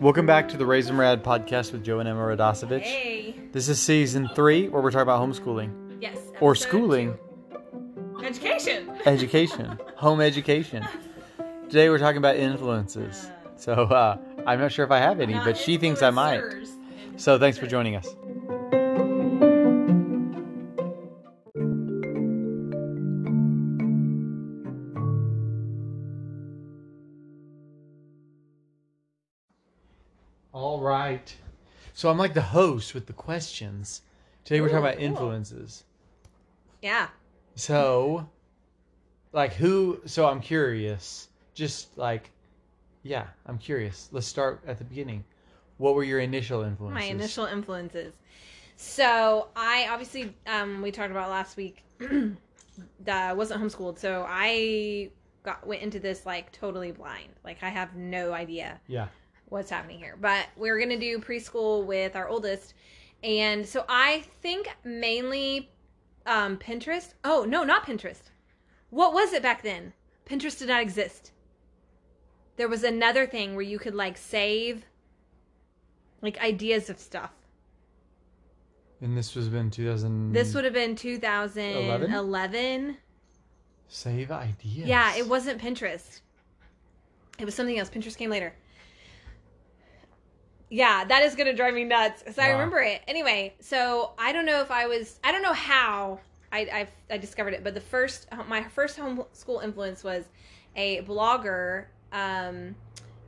Welcome back to the Raisin Rad podcast with Joe and Emma Radosevich. Hey. This is season three, where we're talking about homeschooling Yes. or schooling, two. Education. education, home education. Today we're talking about influences. So uh, I'm not sure if I have any, but she thinks I might. So thanks for joining us. So I'm like the host with the questions. Today we're talking about cool. influences. Yeah. So, like, who? So I'm curious. Just like, yeah, I'm curious. Let's start at the beginning. What were your initial influences? My initial influences. So I obviously um, we talked about last week that I wasn't homeschooled, so I got went into this like totally blind. Like I have no idea Yeah. What's happening here. But we're gonna do preschool with our oldest, and so I think mainly um, Pinterest. Oh no, not Pinterest. What was it back then? Pinterest did not exist. There was another thing where you could like save like ideas of stuff. And this was been 2000. This would have been 2011. save ideas. Yeah, it wasn't Pinterest. It was something else. Pinterest came later. Yeah, that is gonna drive me nuts. So I remember it. Anyway, so I don't know if I was. I don't know how I I, I discovered it, but the first my first homeschool influence was a blogger, um,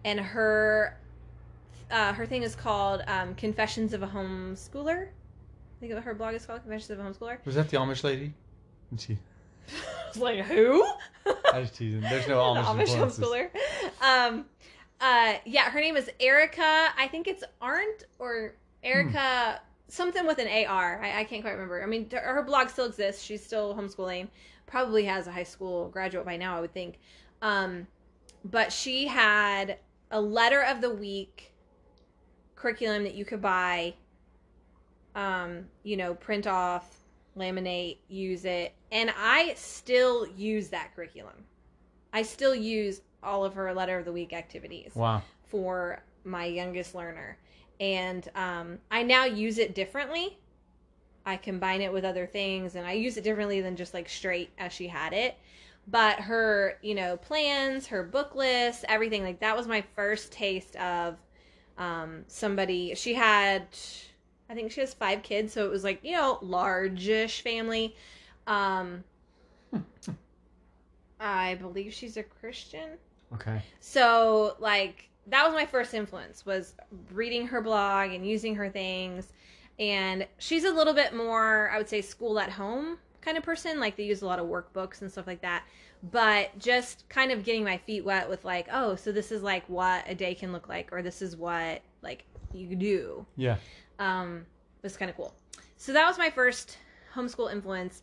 and her uh, her thing is called um, Confessions of a Homeschooler. I think her blog is called Confessions of a Homeschooler. Was that the Amish lady? And She. I was like, who? I was teasing. There's no The Amish, homeschooler. Um, uh, yeah, her name is Erica. I think it's Arndt or Erica, something with an AR. I, I can't quite remember. I mean, her blog still exists. She's still homeschooling. Probably has a high school graduate by now, I would think. Um, but she had a letter of the week curriculum that you could buy. Um, you know, print off, laminate, use it, and I still use that curriculum. I still use all of her letter of the week activities Wow. for my youngest learner. And um, I now use it differently. I combine it with other things and I use it differently than just like straight as she had it. But her, you know, plans, her book list, everything like that was my first taste of um, somebody. She had, I think she has five kids, so it was like, you know, largish family. Um, I believe she's a Christian. Okay. So like that was my first influence was reading her blog and using her things. And she's a little bit more, I would say, school at home kind of person. Like they use a lot of workbooks and stuff like that. But just kind of getting my feet wet with like, oh, so this is like what a day can look like, or this is what like you do Yeah. um, was kind of cool. So that was my first homeschool influence.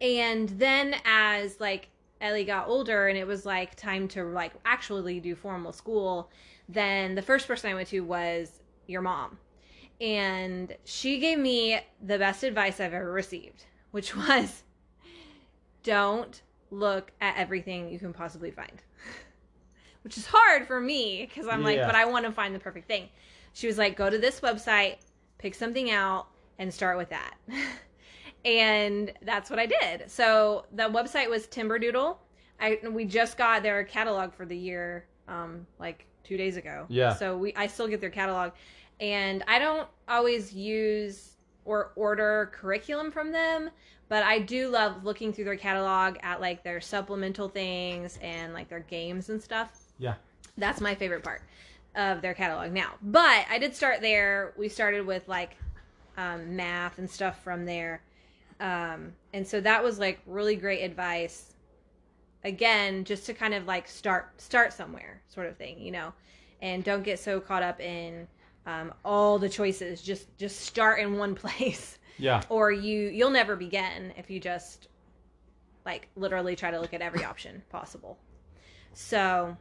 And then as like Ellie got older and it was like time to like actually do formal school, then the first person I went to was your mom. And she gave me the best advice I've ever received, which was don't look at everything you can possibly find. which is hard for me because I'm like, but I want to find the perfect thing. She was like, go to this website, pick something out, and start with that. and that's what I did. So the website was Timberdoodle. I we just got their catalog for the year, um, like two days ago. Yeah. So we I still get their catalog, and I don't always use or order curriculum from them, but I do love looking through their catalog at like their supplemental things and like their games and stuff. Yeah. That's my favorite part of their catalog now. But I did start there. We started with like um, math and stuff from there. Um, and so that was like really great advice. Again, just to kind of like start start somewhere, sort of thing, you know, and don't get so caught up in um, all the choices. Just just start in one place, Yeah. or you you'll never begin if you just like literally try to look at every option possible. So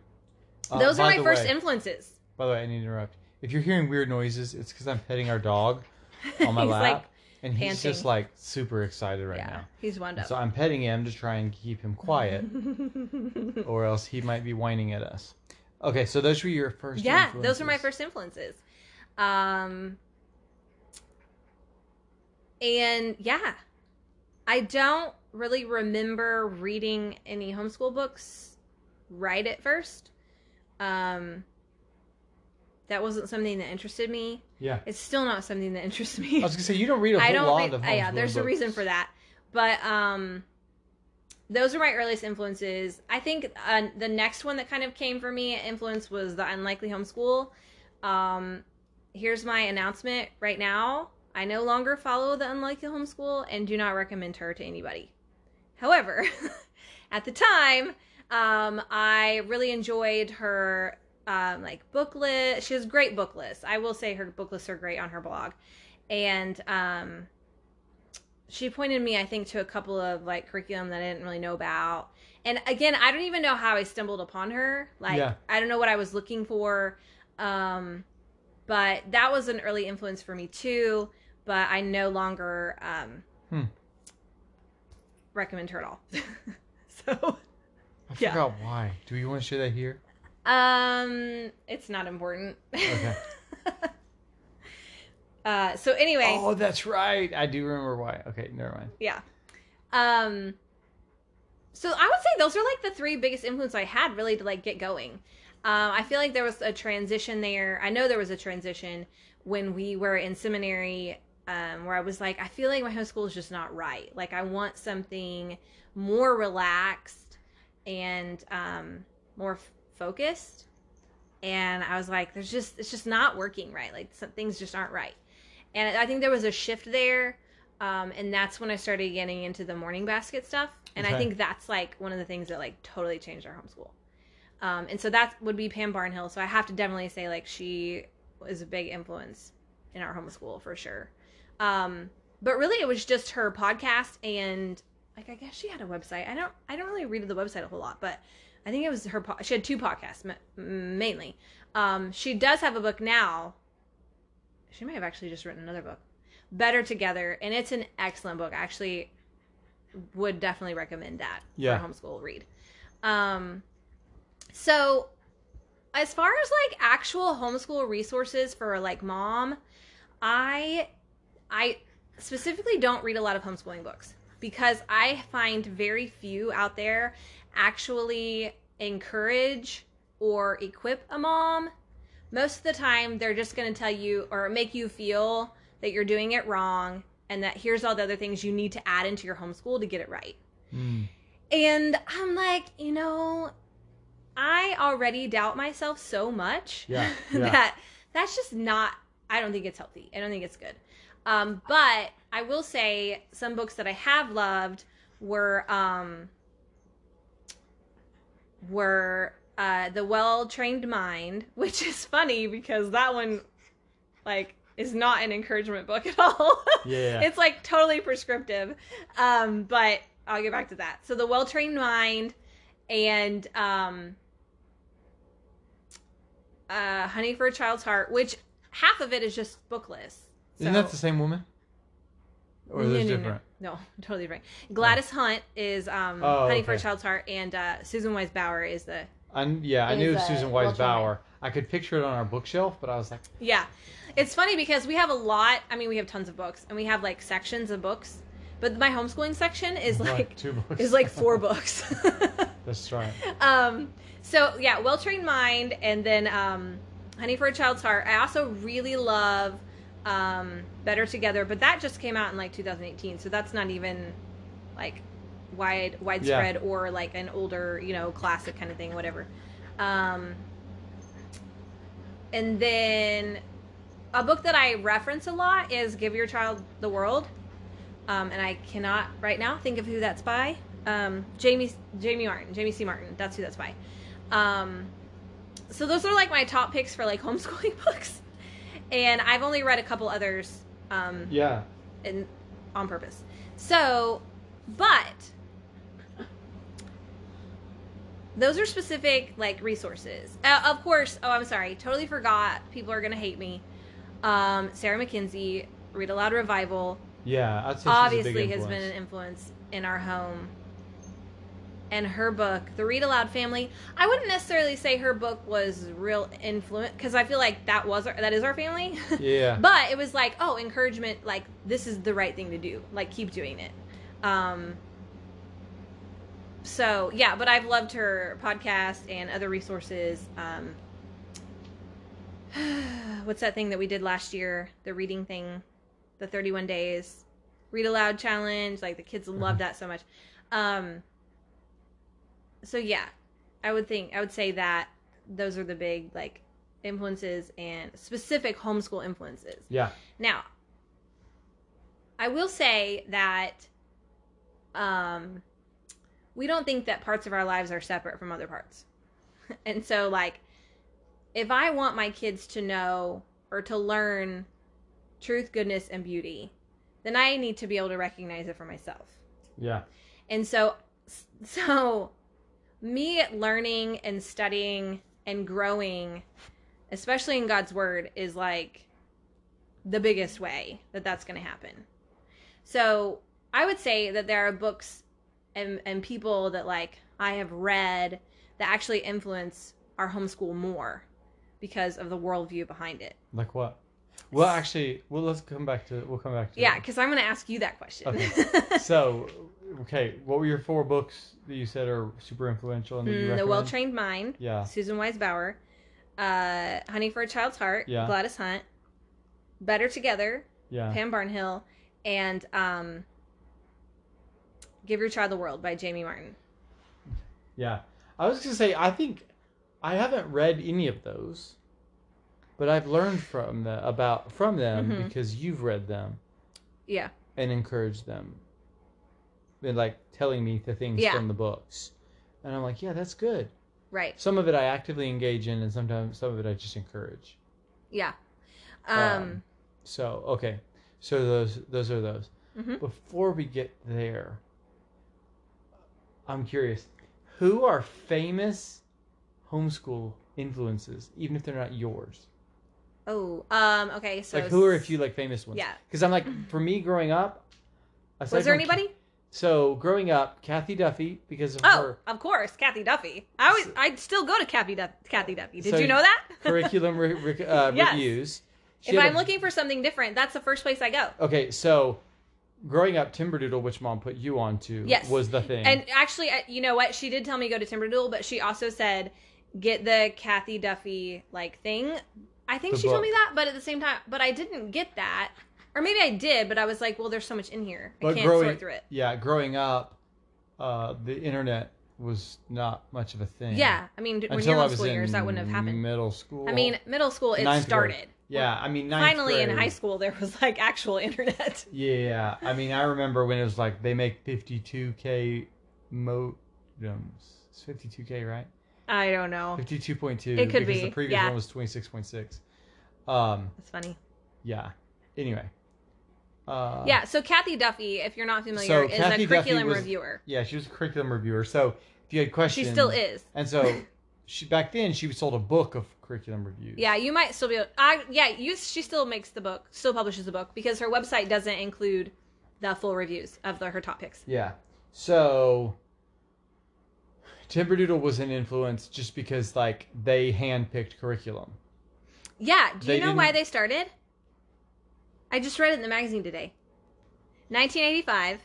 Uh, those are my first way- influences. By the way, I need to interrupt. If you're hearing weird noises, it's because I'm petting our dog on my He's lap, like- and he's panting. just like super excited right yeah, now. he's wound up. So I'm petting him to try and keep him quiet, or else he might be whining at us. Okay, so those were your first. yeah, those were my first influences. Um, and yeah, I don't really remember reading any homeschool books right at first. Um, that wasn't something that interested me. Yeah, It's still not something that interests me. I was gonna say you don't read a whole I don't lot read, of uh, yeah, there's a reason for that. But um those are my earliest influences. I think uh, the next one that kind of came for me influence was the unlikely homeschool. Um here's my announcement right now. I no longer follow the unlikely homeschool and do not recommend her to anybody. However, at the time, um, I really enjoyed her um, like book list. She has great book lists. I will say her book lists are great on her blog, and um, she pointed me, I think, to a couple of like curriculum that I didn't really know about. And again, I don't even know how I stumbled upon her. Like, Yeah. I don't know what I was looking for. Um, but that was an early influence for me too. But I no longer um, Hmm. recommend her at all. so, I yeah. forgot why. Do you want to share that here? Um, it's not important. Okay. uh, so anyway, Oh, that's right. I do remember why. Okay, never mind. yeah. Um, so I would say those are like the three biggest influence I had really to like get going. Um, I feel like there was a transition there. I know there was a transition when we were in seminary um, where I was like, I feel like my homeschool is just not right. Like I want something more relaxed and um, more f- focused. And I was like, there's just it's just not working right. Like some things just aren't right. And I think there was a shift there. Um, and that's when I started getting into the morning basket stuff. And I think that's like one of the things that like totally changed our homeschool. Um, and so that would be Pam Barnhill. So I have to definitely say like she was a big influence in our homeschool for sure. Um, but really it was just her podcast and like I guess she had a website. I don't I don't really read the website a whole lot, but I think it was her. Po- she had two podcasts ma- mainly. Um, she does have a book now. She may have actually just written another book, Better Together, and it's an excellent book. I actually would definitely recommend that Yeah. for homeschool read. Um, so as far as like actual homeschool resources for like mom, I I specifically don't read a lot of homeschooling books because I find very few out there actually encourage or equip a mom. Most of the time, they're just going to tell you or make you feel that you're doing it wrong and that here's all the other things you need to add into your homeschool to get it right. Mm. And I'm like, you know, I already doubt myself so much Yeah, yeah. that that's just not, I don't think it's healthy. I don't think it's good. Um, but I will say some books that I have loved were, um, were, uh, The Well Trained Mind, which is funny because that one, like, is not an encouragement book at all. Yeah. it's like totally prescriptive. Um, but I'll get back to that. So the well trained mind and um uh Honey for a Child's Heart, which half of it is just book lists. Isn't that the same woman? Or No, there's no, no. different? No, totally different. Gladys Hunt is um Oh, Honey for a. Child's Heart and uh Susan Wise Bauer is the I, yeah, I knew Susan Wise Bauer. I could picture it on our bookshelf, but I was like, Yeah. It's funny because we have a lot, I mean we have tons of books and we have like sections of books. But my homeschooling section is like two books. is like four books. That's right. um so yeah well trained mind and then um honey for a child's heart i also really love um better together but that just came out in like 2018 so that's not even like wide widespread or like an older you know classic kind of thing whatever um and then a book that i reference a lot is give your child the world um, and I cannot right now think of who that's by. Um, Jamie Jamie Martin, Jamie C. Martin. That's who that's by. Um, so those are like my top picks for like homeschooling books, and I've only read a couple others um, Yeah. in on purpose. So, but those are specific like resources. Uh, of course. Oh, I'm sorry. Totally forgot. People are gonna hate me. Um, Sarah McKenzie, Read Aloud Revival. Yeah, I'd say she's a obviously has been an influence in our home. And her book, The Read Aloud Family, I wouldn't necessarily say her book was real influence because I feel like that was our, that is our family. Yeah. but it was like, oh, encouragement, like this is the right thing to do. Like keep doing it. Um so yeah, but I've loved her podcast and other resources. Um what's that thing that we did last year? The reading thing, the 31 days read aloud challenge. Like the kids love that so much. Um so yeah, I would think I would say that those are the big like influences and specific homeschool influences. yeah. Now, I will say that um, we don't think that parts of our lives are separate from other parts. and so, like, if I want my kids to know or to learn truth, goodness, and beauty, then I need to be able to recognize it for myself. Yeah. And so, so me learning and studying and growing, especially in God's word, is like the biggest way that that's going to happen. So I would say that there are books and, and people that like I have read that actually influence our homeschool more because of the worldview behind it. Like what? Well, actually, well, let's come back to. We'll come back to. Yeah, because I'm going to ask you that question. Okay. So, okay, what were your four books that you said are super influential and Mm, the? Well Trained Mind, Yeah. Susan Wise Bauer, uh, Honey for a Child's Heart, Yeah. Gladys Hunt, Better Together, Yeah. Pam Barnhill, and um, Give Your Child the World by Jamie Martin. Yeah. I was gonna say I think I haven't read any of those, but I've learned from the about from them Mhm. because you've read them Yeah, and encouraged them, and like telling me the things Yeah. from the books, and I'm like, yeah, that's good. right. Some of it I actively engage in, and sometimes some of it I just encourage. Yeah. Um, So okay, so those those are those. mhm. Before we get there, I'm curious, who are famous homeschool influences, even if they're not yours? Oh, um, okay. So like, who are a few like famous ones? Yeah. Because I'm like, for me growing up, Was there anybody? So growing up, Cathy Duffy because of Oh, her of course, Cathy Duffy. I always, I'd still go to Cathy, Duff, Cathy Duffy. Did So you know that? curriculum re- re- uh, Yes. reviews. She if I'm a- looking for something different, that's the first place I go. okay, so growing up, Timberdoodle, which mom put you on to, Yes. was the thing. And actually, you know what? She did tell me to go to Timberdoodle, but she also said get the Cathy Duffy like thing. I think she told me that, but at the same time, but I didn't get that, or maybe I did, but I was like, well, there's so much in here, I But can't growing- sort through it. yeah, growing up, uh, the internet was not much of a thing. Yeah, I mean, when you're in years, that wouldn't have happened. Middle school. I mean, middle school it ninth grade. started. yeah, I mean, Finally, in high school, there was like actual internet. Yeah, I mean, I remember when it was like they make 52k modems. It's 52k, right? I don't know. 52.2. It could because be, The previous yeah. one was 26.6. Um, That's funny. yeah. Anyway. Uh, Yeah, so Cathy Duffy, if you're not familiar, So is Cathy a curriculum was- reviewer. Yeah, she was a curriculum reviewer. So if you had questions, She still is. And so she back then she sold a book of curriculum reviews. Yeah, you might still be. I yeah, you. She still makes the book, still publishes the book because her website doesn't include the full reviews of the, her top picks. Yeah. So Timberdoodle was an influence just because like they handpicked curriculum. Yeah, do They you know why didn't- they started? I just read it in the magazine today. 1985.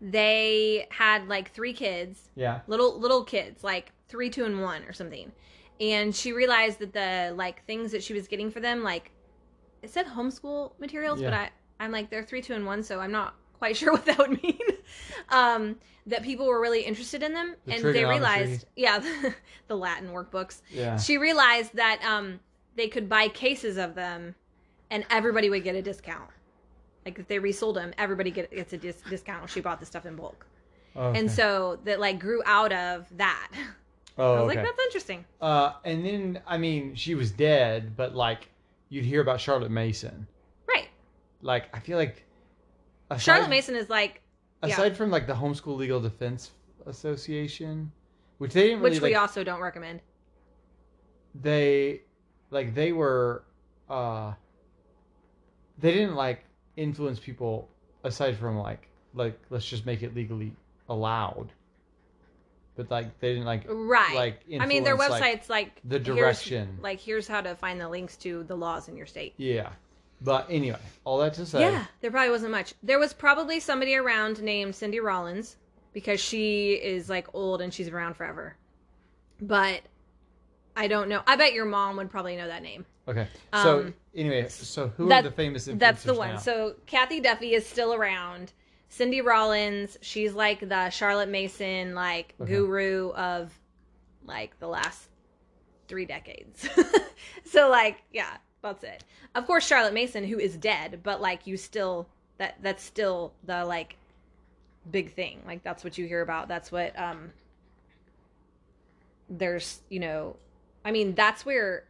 They had like three kids, Yeah. little little kids, like three, two, and one or something. And she realized that the like things that she was getting for them, like it said homeschool materials, but I I'm like they're three, two, and one, so I'm not quite sure what that would mean. um, that people were really interested in them, The and they realized, yeah, the Latin workbooks. Yeah. She realized that um they could buy cases of them, and everybody would get a discount. Like if they resold them, everybody get, gets a dis- discount. She bought the stuff in bulk, Okay. and so that like grew out of that. oh, I was okay. like, that's interesting. uh, and then I mean, she was dead, but like you'd hear about Charlotte Mason. Right. Like I feel like aside, Charlotte Mason is like, yeah. aside from like the Homeschool Legal Defense Association, which they didn't really which we like, also don't recommend. they like they were uh they didn't like influence people aside from like like let's just make it legally allowed. But like they didn't like right. like I mean, their influence, like, websites like, the here's- direction. like here's how to find the links to the laws in your state. yeah. But anyway, all that to say, Yeah, there probably wasn't much. There was probably somebody around named Cindy Rollins because she is like old and she's around forever. But I don't know. I bet your mom would probably know that name. Okay. So Um, anyway, so who that- are the famous influencers That's the one. now? So Cathy Duffy is still around. Cindy Rollins, she's like the Charlotte Mason like Okay. guru of like the last three decades. so like, yeah, that's it. Of course Charlotte Mason who is dead, but like you still that that's still the like big thing. Like that's what you hear about. That's what um there's, you know, I mean, that's where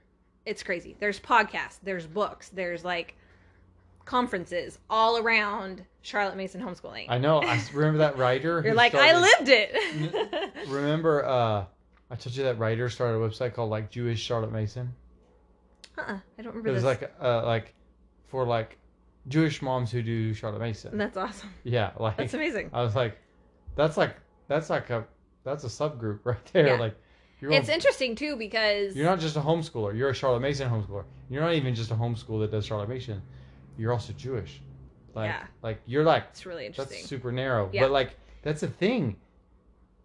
it's crazy. There's podcasts, there's books, there's like conferences all around Charlotte Mason homeschooling. I know. I remember that writer. You're like, I lived it. Remember, uh, I told you that writer started a website called like Jewish Charlotte Mason. Uh-uh, I don't remember It was this. like uh like for like Jewish moms who do Charlotte Mason. That's awesome. Yeah, like That's amazing. I was like, that's like that's like a that's a subgroup right there. Yeah. Like you're It's interesting too because you're not just a homeschooler. You're a Charlotte Mason homeschooler. You're not even just a homeschool that does Charlotte Mason. You're also Jewish. Like Yeah. like you're like it's really interesting. that's super narrow. Yeah. But like that's a thing.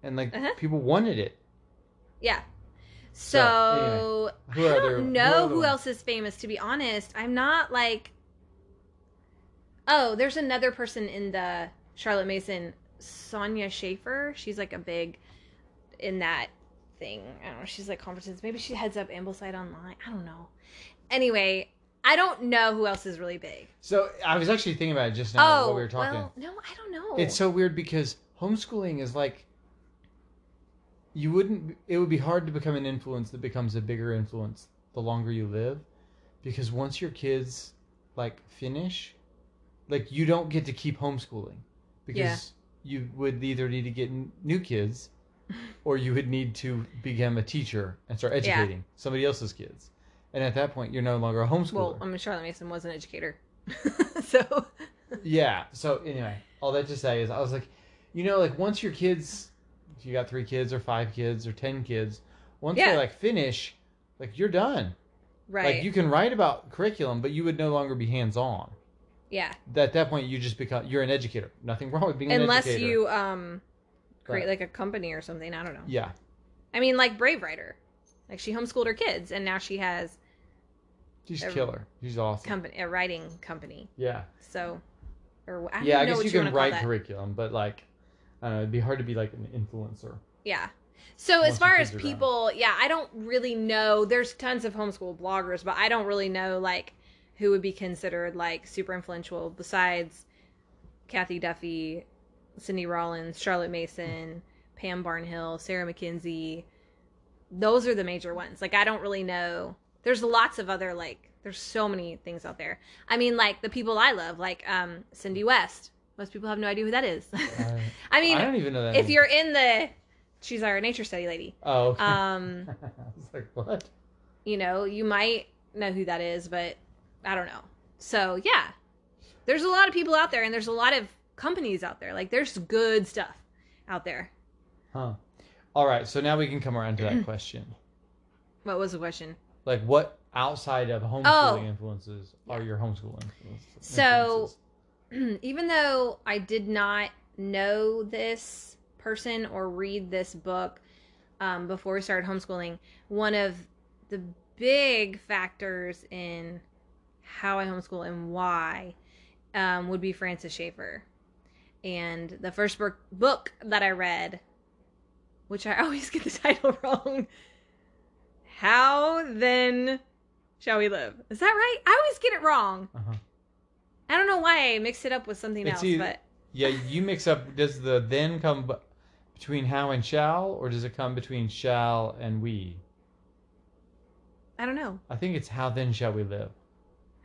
And like Uh-huh. people wanted it. Yeah. So, So, Who I don't know are who else is famous. To be honest, I'm not like. Oh, there's another person in the Charlotte Mason, Sonya Shafer. She's like a big in that thing. I don't know. She's like conferences. Maybe she heads up Ambleside Online. I don't know. Anyway, I don't know who else is really big. So I was actually thinking about it just now oh, while we were oh, talking. well, no, I don't know. It's so weird because homeschooling is like you wouldn't it would be hard to become an influence that becomes a bigger influence the longer you live. Because once your kids like finish like you don't get to keep homeschooling. Because Yeah. you would either need to get n- new kids or you would need to become a teacher and start educating somebody else's kids. And at that point you're no longer a homeschooler. Well, I mean, Charlotte Mason was an educator, so. Yeah. So anyway, all that to say is, I was like, you know, like once your kids, you got three kids or five kids or ten kids, once Yeah. they like finish, like you're done. right, Like you can write about curriculum, but you would no longer be hands on. yeah. At that point, you just become you're an educator. Nothing wrong with being an unless you um create Right. like a company or something i don't know Yeah. i mean like brave writer like she homeschooled her kids and now she has She's a- killer. She's awesome. company a writing company yeah. so or i don't Yeah. I guess what you can write curriculum, but like, I know, it'd be hard to be like an influencer. yeah. So as far as people yeah i don't really know. There's tons of homeschool bloggers but i don't really know like who would be considered like super influential besides cathy duffy cindy rollins charlotte mason pam barnhill sarah mckenzie those are the major ones. Like i don't really know. There's lots of other like there's so many things out there. I mean like the people i love like um cindy west most people have no idea who that is I, i mean I don't even know that. if name. you're in the she's our nature study lady oh, okay. um I was like, what? you know you might know who that is but i don't know so yeah there's a lot of people out there and there's a lot of companies out there like there's good stuff out there Huh. All right. So now we can come around to that question. what was the question Like, what outside of homeschooling Oh. influences are your homeschool influences? So-? even though i did not know this person or read this book um, before we started homeschooling one of the big factors in how i homeschool and why um, would be francis schaeffer. And the first book, book that i read which i always get the title wrong how then shall we live? Is that right? I always get it wrong. Uh-huh. I don't know why I mixed it up with something It's else, either- but Yeah, you mix up. Does the then come b- between how and shall, or does it come between shall and we? I don't know. I think it's how then shall we live.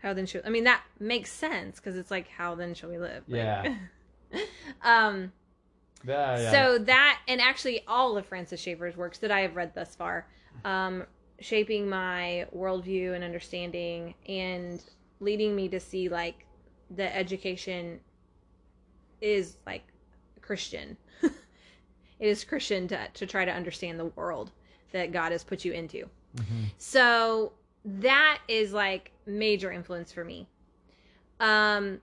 How then shall I mean that makes sense because it's like how then shall we live? Like- Yeah. um. Yeah, yeah. So that and actually all of Francis Schaeffer's works that I have read thus far, um, shaping my worldview and understanding and leading me to see like that education is like Christian. it is Christian to to try to understand the world that God has put you into. Mhm. So that is like major influence for me. Um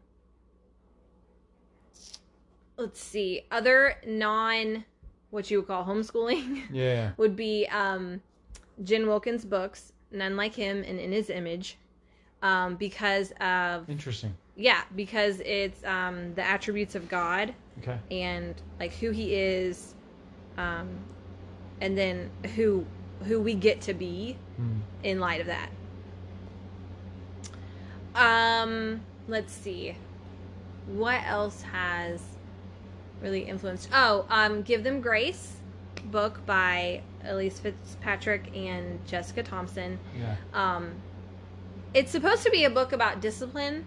let's see. Other non what you would call homeschooling Yeah. would be um Jen Wilkins books, None Like Him and In His Image. Um, because of Interesting. Yeah, because it's um the attributes of God Okay. and like who he is, um and then who who we get to be Hmm. in light of that. Um, let's see. What else has really influenced? Oh, um, Give Them Grace, book by Elyse Fitzpatrick and Jessica Thompson. Yeah. Um, it's supposed to be a book about discipline,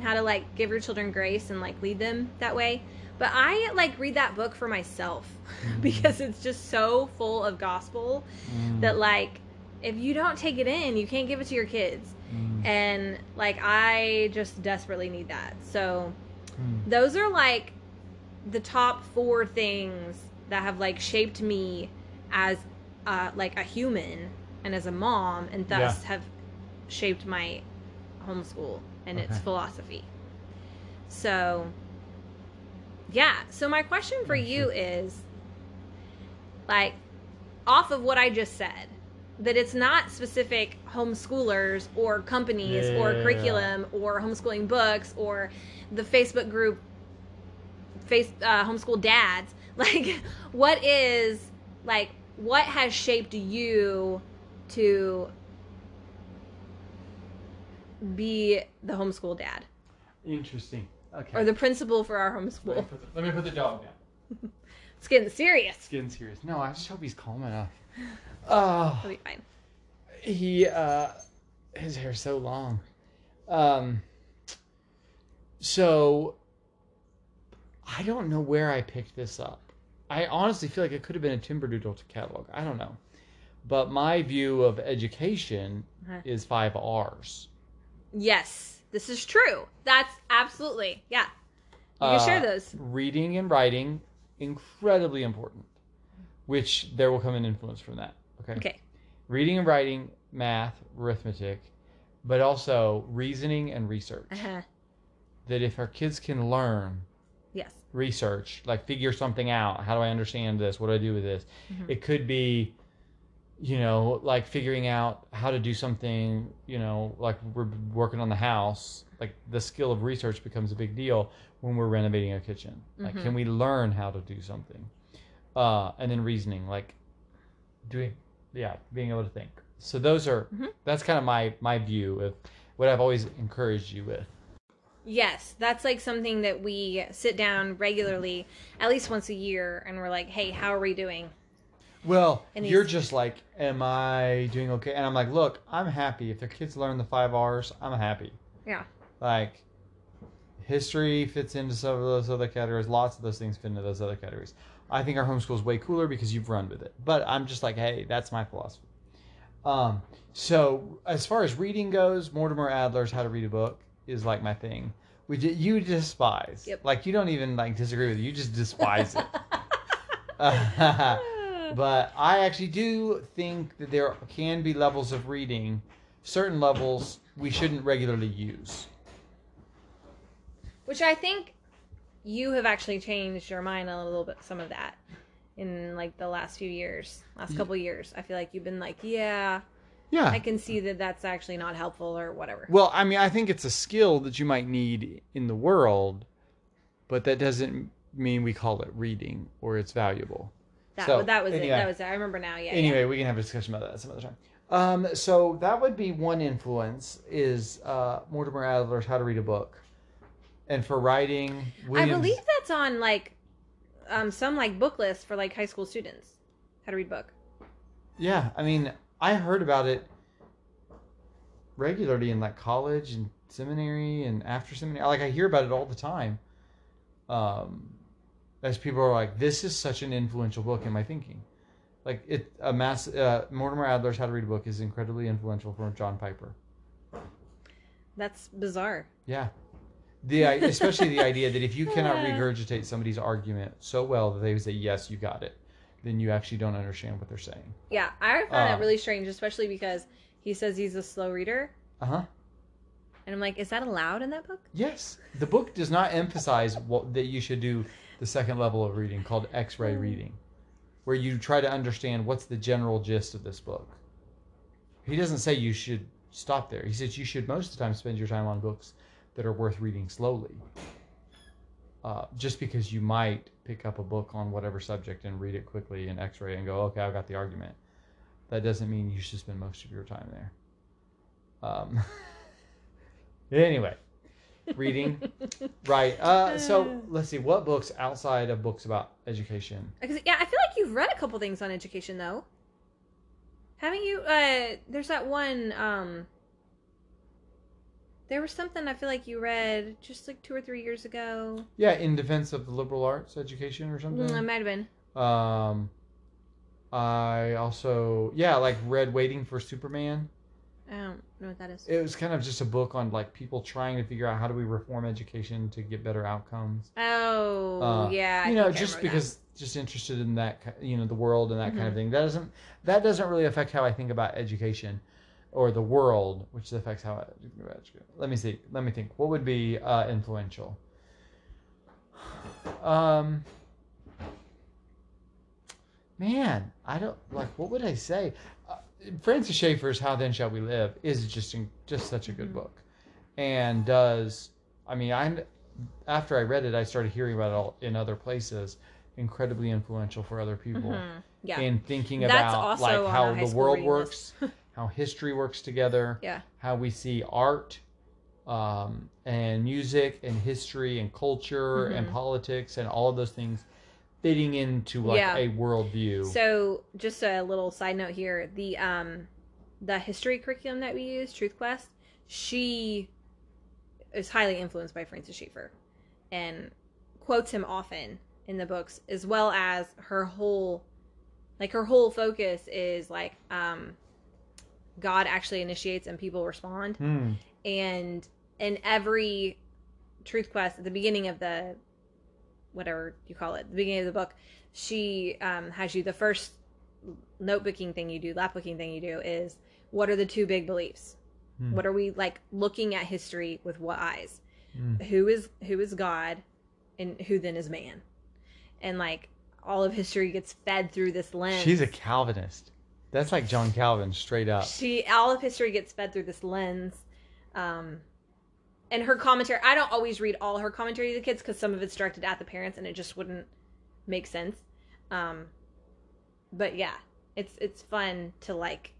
how to like give your children grace and like lead them that way. But I like read that book for myself because it's just so full of gospel Mm. that like if you don't take it in you can't give it to your kids Mm. and like i just desperately need that so Mm. those are like the top four things that have like shaped me as uh like a human and as a mom and thus Yeah. have shaped my homeschool and its philosophy. So yeah so my question for you is like off of what I just said, that it's not specific homeschoolers or companies or curriculum or homeschooling books or the Facebook group face uh, homeschool dads. Like, what is like what has shaped you to be the homeschool dad Interesting. Okay. or the principal for our let, me homeschool? put the, let me put the dog down. It's getting serious. It's getting serious. No, I just hope he's calm enough. Oh, It'll be fine. he uh, his hair's so long. Um. So. I don't know where I picked this up. I honestly feel like it could have been a Timberdoodle catalog. I don't know. But my view of education Uh-huh. is five R's. Yes, this is true. That's absolutely yeah. You can share Uh, those. Reading and writing, incredibly important. Which there will come an influence from that. Okay. Okay. Reading and writing, math, arithmetic, but also reasoning and research. Uh-huh. That if our kids can learn Yes. research, like figure something out, how do I understand this? What do I do with this? Mhm. It could be, you know, like figuring out how to do something, you know, like we're working on the house, like the skill of research becomes a big deal when we're renovating a kitchen. Like, Mhm. can we learn how to do something? Uh, and then reasoning, like doing, yeah, being able to think. So those are, Mhm. that's kind of my, my view of what I've always encouraged you with. Yes, that's like something that we sit down regularly, at least once a year, and we're like, "Hey, how are we doing?" Well, you're just like, am I doing okay? And I'm like, look, I'm happy. If their kids learn the five R's, I'm happy. Yeah. Like, history fits into some of those other categories. Lots of those things fit into those other categories. I think our homeschool is way cooler because you've run with it. But I'm just like, hey, that's my philosophy. Um, so as far as reading goes, Mortimer Adler's How to Read a Book is like my thing. We you despise. Yep. Like you don't even like disagree with it. You just despise it. but I actually do think that there can be levels of reading, certain levels we shouldn't regularly use. Which I think you have actually changed your mind a little bit. Some of that in like the last few years, last couple years. I feel like you've been like, "Yeah, Yeah. I can see that that's actually not helpful or whatever." Well, I mean, I think it's a skill that you might need in the world, but that doesn't mean we call it reading or it's valuable. That So, that was it. That was it. I remember now. Yeah. anyway, we can have a discussion about that some other time. Um, so that would be one influence is uh, Mortimer Adler's How to Read a Book, and for writing, yeah. I believe that's on like um some like book list for like high school students. How to read a book. Yeah, I mean, I heard about it regularly in like college and seminary and after seminary. Like I hear about it all the time. Um, as people are like, this is such an influential book in my thinking. Like it, a mass. Uh, Mortimer Adler's How to Read a Book is incredibly influential for John Piper. That's bizarre. Yeah, the especially the idea that if you cannot regurgitate somebody's argument so well that they say yes you got it then you actually don't understand what they're saying Yeah, I find Uh, that really strange, especially because he says he's a slow reader, uh-huh and I'm like, is that allowed in that book? yes the book does not emphasize what, that you should do the second level of reading called x-ray reading where you try to understand what's the general gist of this book. He doesn't say you should stop there. He says you should most of the time spend your time on books that are worth reading slowly uh, just because you might pick up a book on whatever subject and read it quickly in x-ray and go okay I've got the argument. That doesn't mean you should spend most of your time there. Um, anyway reading right uh, so let's see what books outside of books about education Because yeah, I feel like you've read a couple things on education though. Haven't you? Uh, there's that one. Um, there was something I feel like you read just like two or three years ago. yeah in defense of the liberal arts education or something Mm, it might have been. Um, I also yeah like read Waiting for Superman. I don't know what that is. It was kind of just a book on like people trying to figure out how do we reform education to get better outcomes. oh Uh, yeah, I you know, just remember that. because just interested in that you know the world and that kind of Mhm. thing. That doesn't that doesn't really affect how I think about education or the world, which affects how I think about education. Let me see. Let me think. What would be uh, influential? Um, man, I don't like. What would I say? Francis Schaeffer's "How Then Shall We Live" is just in, just such a good Mhm. book, and does. I mean, I after I read it, I started hearing about it all in other places. Incredibly influential for other people Mhm. Yeah, in thinking That's about like how the world works, how history works together, Yeah. how we see art, um, and music and history and culture and Mhm. politics and all of those things fitting into like Yeah. a worldview. So, just a little side note here: the um, the history curriculum that we use, Truth Quest, she is highly influenced by Francis Schaeffer, and quotes him often in the books, as well as her whole, like her whole focus is like, um, God actually initiates and people respond, Hmm. and in every truth quest at the beginning of the whatever you call it the beginning of the book she um, has you the first notebooking thing you do lapbooking thing you do is what are the two big beliefs Hmm. what are we like looking at history with what eyes Hmm. who is who is god and who then is man and like all of history gets fed through this lens She's a Calvinist. That's like John Calvin, straight up. she all of history gets fed through this lens um and her commentary i don't always read all her commentary to the kids because some of it's directed at the parents and it just wouldn't make sense um but yeah it's it's fun to like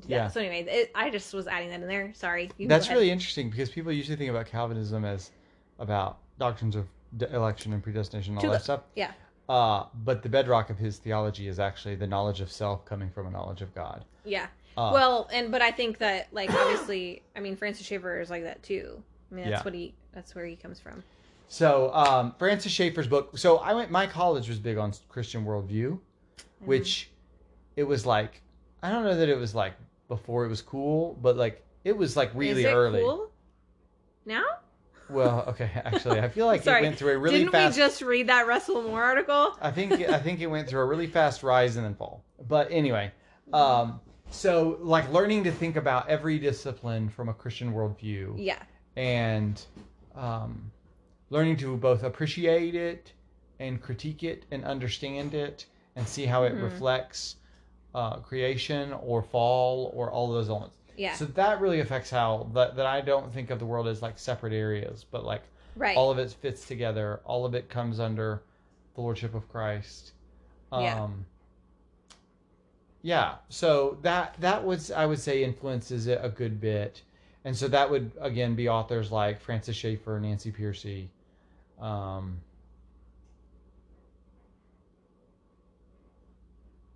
do that. Yeah. so anyway it, i just was adding that in there sorry That's really interesting because people usually think about Calvinism as about doctrines of election and predestination and all that stuff. yeah Uh, but the bedrock of his theology is actually the knowledge of self coming from a knowledge of God. yeah Uh, well and but i think that like obviously i mean francis schaeffer is like that too i mean that's Yeah. what he that's where he comes from So um, Francis Schaeffer's book. So I went. My college was big on Christian worldview, which it was like I don't know that it was like before it was cool, but like it was like really is it early. cool now Well, okay, actually, I feel like it went through a really didn't fast. we just read that russell moore article I think I think it went through a really fast rise and then fall. But anyway, um, so like learning to think about every discipline from a Christian worldview. yeah and um, learning to both appreciate it and critique it and understand it and see how it Mhm. reflects uh, creation or fall or all those elements. yeah So that really affects how that, that I don't think of the world as like separate areas, but like right all of it fits together. All of it comes under the lordship of Christ. Um, Yeah. yeah. So that that was I would say influences it a good bit, and so that would again be authors like Francis Schaeffer, Nancy Pearcey. Um,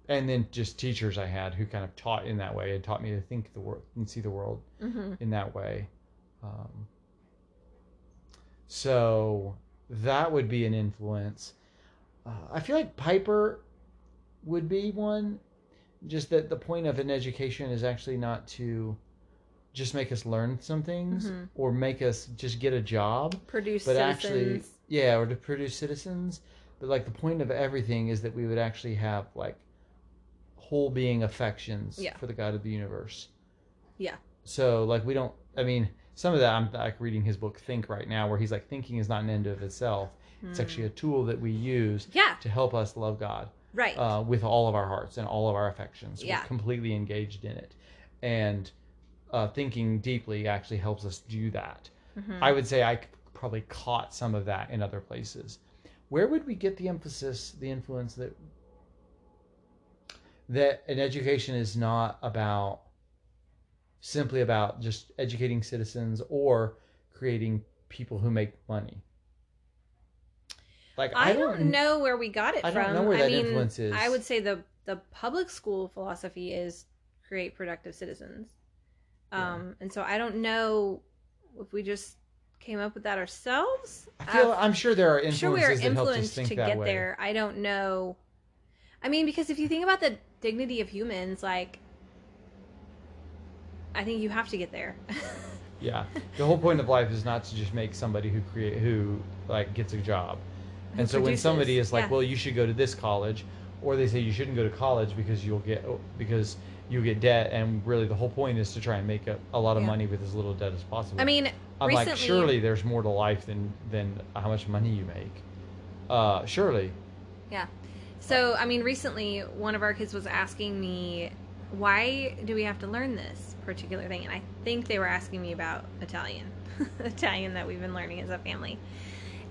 and then just teachers I had who kind of taught in that way and taught me to think the world and see the world hmm in that way. Um, so that would be an influence. Uh, I feel like Piper would be one. Just that the point of an education is actually not to just make us learn some things Mhm. or make us just get a job Produce but citizens. actually yeah or to produce citizens but like the point of everything is that we would actually have like whole being affections Yeah. for the god of the universe Yeah. so like we don't i mean some of that i'm like reading his book think right now where he's like thinking is not an end of itself it's Mm. actually a tool that we use yeah, to help us love god right. uh, with all of our hearts and all of our affections. Yeah. We're completely engaged in it. And uh, thinking deeply actually helps us do that. Mhm. I would say I probably caught some of that in other places. Where would we get the emphasis, the influence that that an education is not about simply about just educating citizens or creating people who make money? Like I, don't, know where we got it I from. don't know where that mean, influence is. I would say the the public school philosophy is create productive citizens. Yeah. Um, and so I don't know if we just came up with that ourselves. I feel Uh, I'm sure there are influences sure we are that help us influenced to get way. there. I don't know. I mean, because if you think about the dignity of humans, like, I think you have to get there. Yeah, the whole point of life is not to just make somebody who create who like gets a job. Who And so when somebody is like, yeah. "Well, you should go to this college," or they say you shouldn't go to college because you'll get because you'll get debt, and really the whole point is to try and make a, a lot of Yeah. money with as little debt as possible. I mean, I'm recently, like, surely there's more to life than than how much money you make. Uh, surely, Yeah. So, I mean, recently one of our kids was asking me, why do we have to learn this particular thing? And I think they were asking me about Italian, Italian that we've been learning as a family.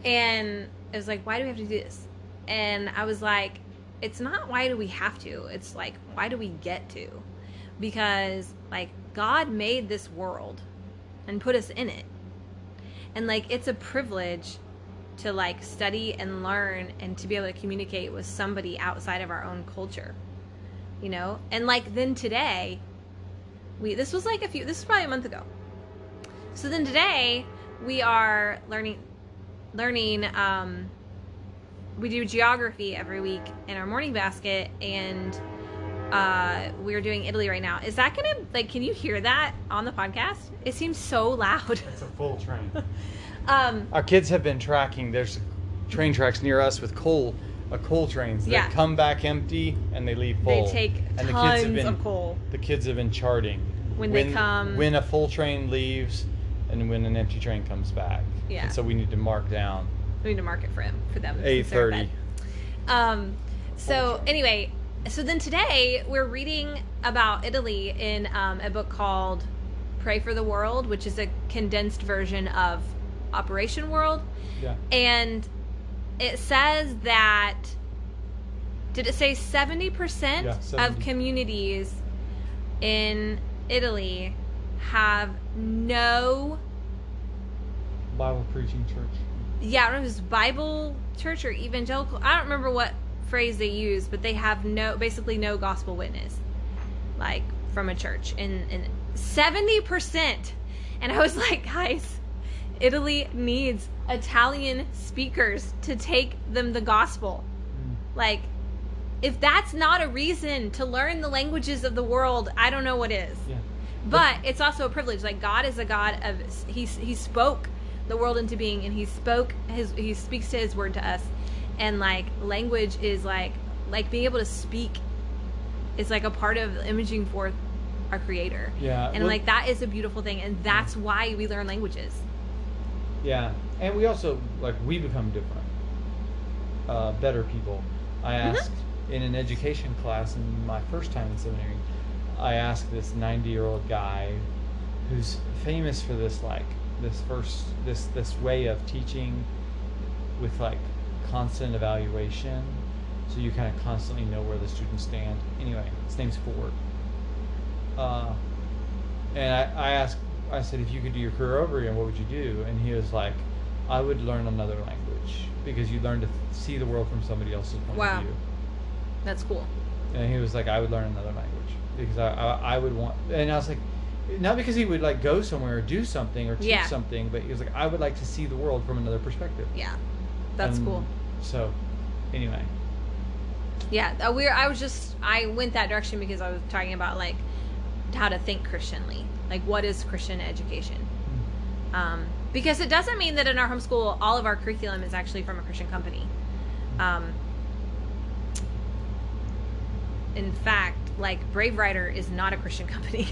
And it was like, why do we have to do this? And I was like, it's not why do we have to, it's like, why do we get to? Because, like, God made this world and put us in it. And, like, it's a privilege to like study and learn and to be able to communicate with somebody outside of our own culture you know and like then today we this was like a few this was probably a month ago so then today we are learning learning um we do geography every week in our morning basket and uh we're doing italy right now is that gonna like can you hear that on the podcast it seems so loud it's a full train. um Our kids have been tracking. There's train tracks near us with coal, uh, coal trains that Yeah. come back empty and they leave full. they take and the kids tons have been of coal the kids have been charting When they come- when a full train leaves and when an empty train comes back. Yeah. And so we need to mark down we need to mark it for him for them eight since they're thirty. Um, so anyway, so then today we're reading about Italy in um, a book called "Pray for the World," which is a condensed version of Operation World, Yeah. and it says that did it say seventy percent Yeah, of communities in Italy have no Bible preaching church. yeah, I don't know if it was Bible church or evangelical. I don't remember what phrase they use, but they have no, basically no gospel witness, like from a church, and and seventy percent. And I was like, guys, Italy needs Italian speakers to take them the gospel. Mm. Like, if that's not a reason to learn the languages of the world, I don't know what is Yeah. but it's also a privilege like god is a god of he he spoke the world into being and he spoke his he speaks to his word to us and like language is like like being able to speak is like a part of imaging forth our creator Yeah. and well- like that is a beautiful thing and that's why we learn languages Yeah, and we also like we become different, uh, better people. I Mm-hmm. asked in an education class in my first time in seminary. I asked this ninety-year-old guy, who's famous for this like this first this this way of teaching, with like constant evaluation, so you kind of constantly know where the students stand. Anyway, his name's Ford. Uh, and I, I asked, I said, if you could do your career over again, what would you do? And he was like, I would learn another language because you learn to see the world from somebody else's point Wow. of view. that's cool And he was like, I would learn another language because I, I, I would want. And I was like, not because he would like go somewhere or do something or teach Yeah. something, but he was like, I would like to see the world from another perspective. yeah that's And cool So, anyway, Yeah, uh, we're. I was just. I went that direction because I was talking about like how to think Christianly. Like, what is Christian education? Um, because it doesn't mean that in our homeschool, all of our curriculum is actually from a Christian company. Um, in fact, like Brave Writer is not a Christian company.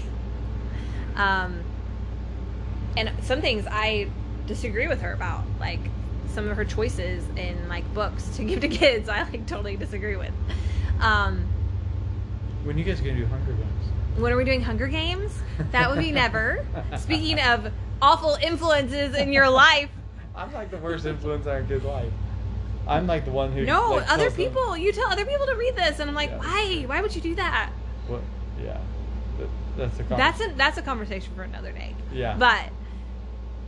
um, and some things I disagree with her about, like some of her choices in like books to give to kids. I like totally disagree with. Um, When you guys gonna do Hunger Games? when are we doing Hunger Games? That would be never. Speaking of awful influences in your life, I'm like the worst influence on our kid's life. I'm like the one who. no, like, other tells them- people. You tell other people to read this, and I'm like, Yeah. why? Why would you do that? What? Yeah. That, that's the. That's a that's a conversation for another day. Yeah. But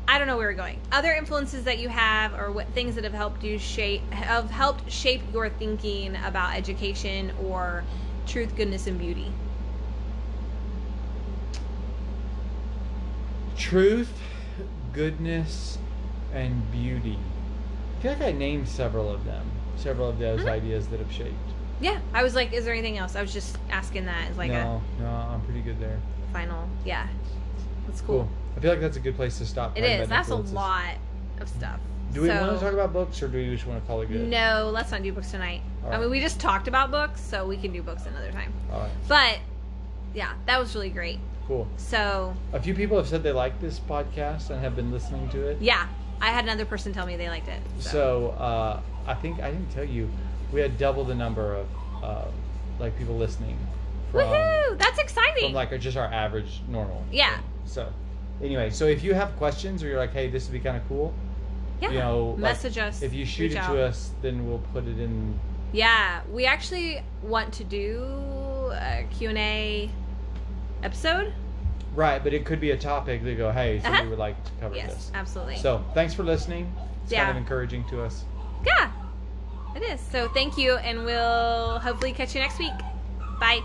I don't know where we're going. Other influences that you have, or what things that have helped you shape, have helped shape your thinking about education or truth, goodness, and beauty. Truth, goodness, and beauty. I feel like I named several of them. Several of those Mhm. ideas that have shaped. Yeah, I was like, is there anything else? I was just asking that as like no, no, I'm pretty good there. final. Yeah, cool. Cool. I feel like that's a good place to stop. It is. That's a lot of stuff. Do we So- want to talk about books, or do we just want to call it good? No, let's not do books tonight. All I mean, we just talked about books, so we can do books another time. All right. But yeah, that was really great. Cool. So A few people have said they like this podcast and have been listening to it. yeah, I had another person tell me they liked it. So, So uh, I think I didn't tell you we had double the number of uh, like people listening from woohoo! That's exciting. from like just our average normal. Yeah. So anyway, so if you have questions or you're like, hey, this would be kind of cool, yeah, you know, like, message us. if you shoot it out. to us, then we'll put it in. Yeah, we actually want to do a Q and A episode. Right, but it could be a topic that go, hey, so Uh-huh. we would like to cover Yes, this. absolutely. So thanks for listening. It's kind of encouraging to us. yeah, it is. So thank you, and we'll hopefully catch you next week. Bye.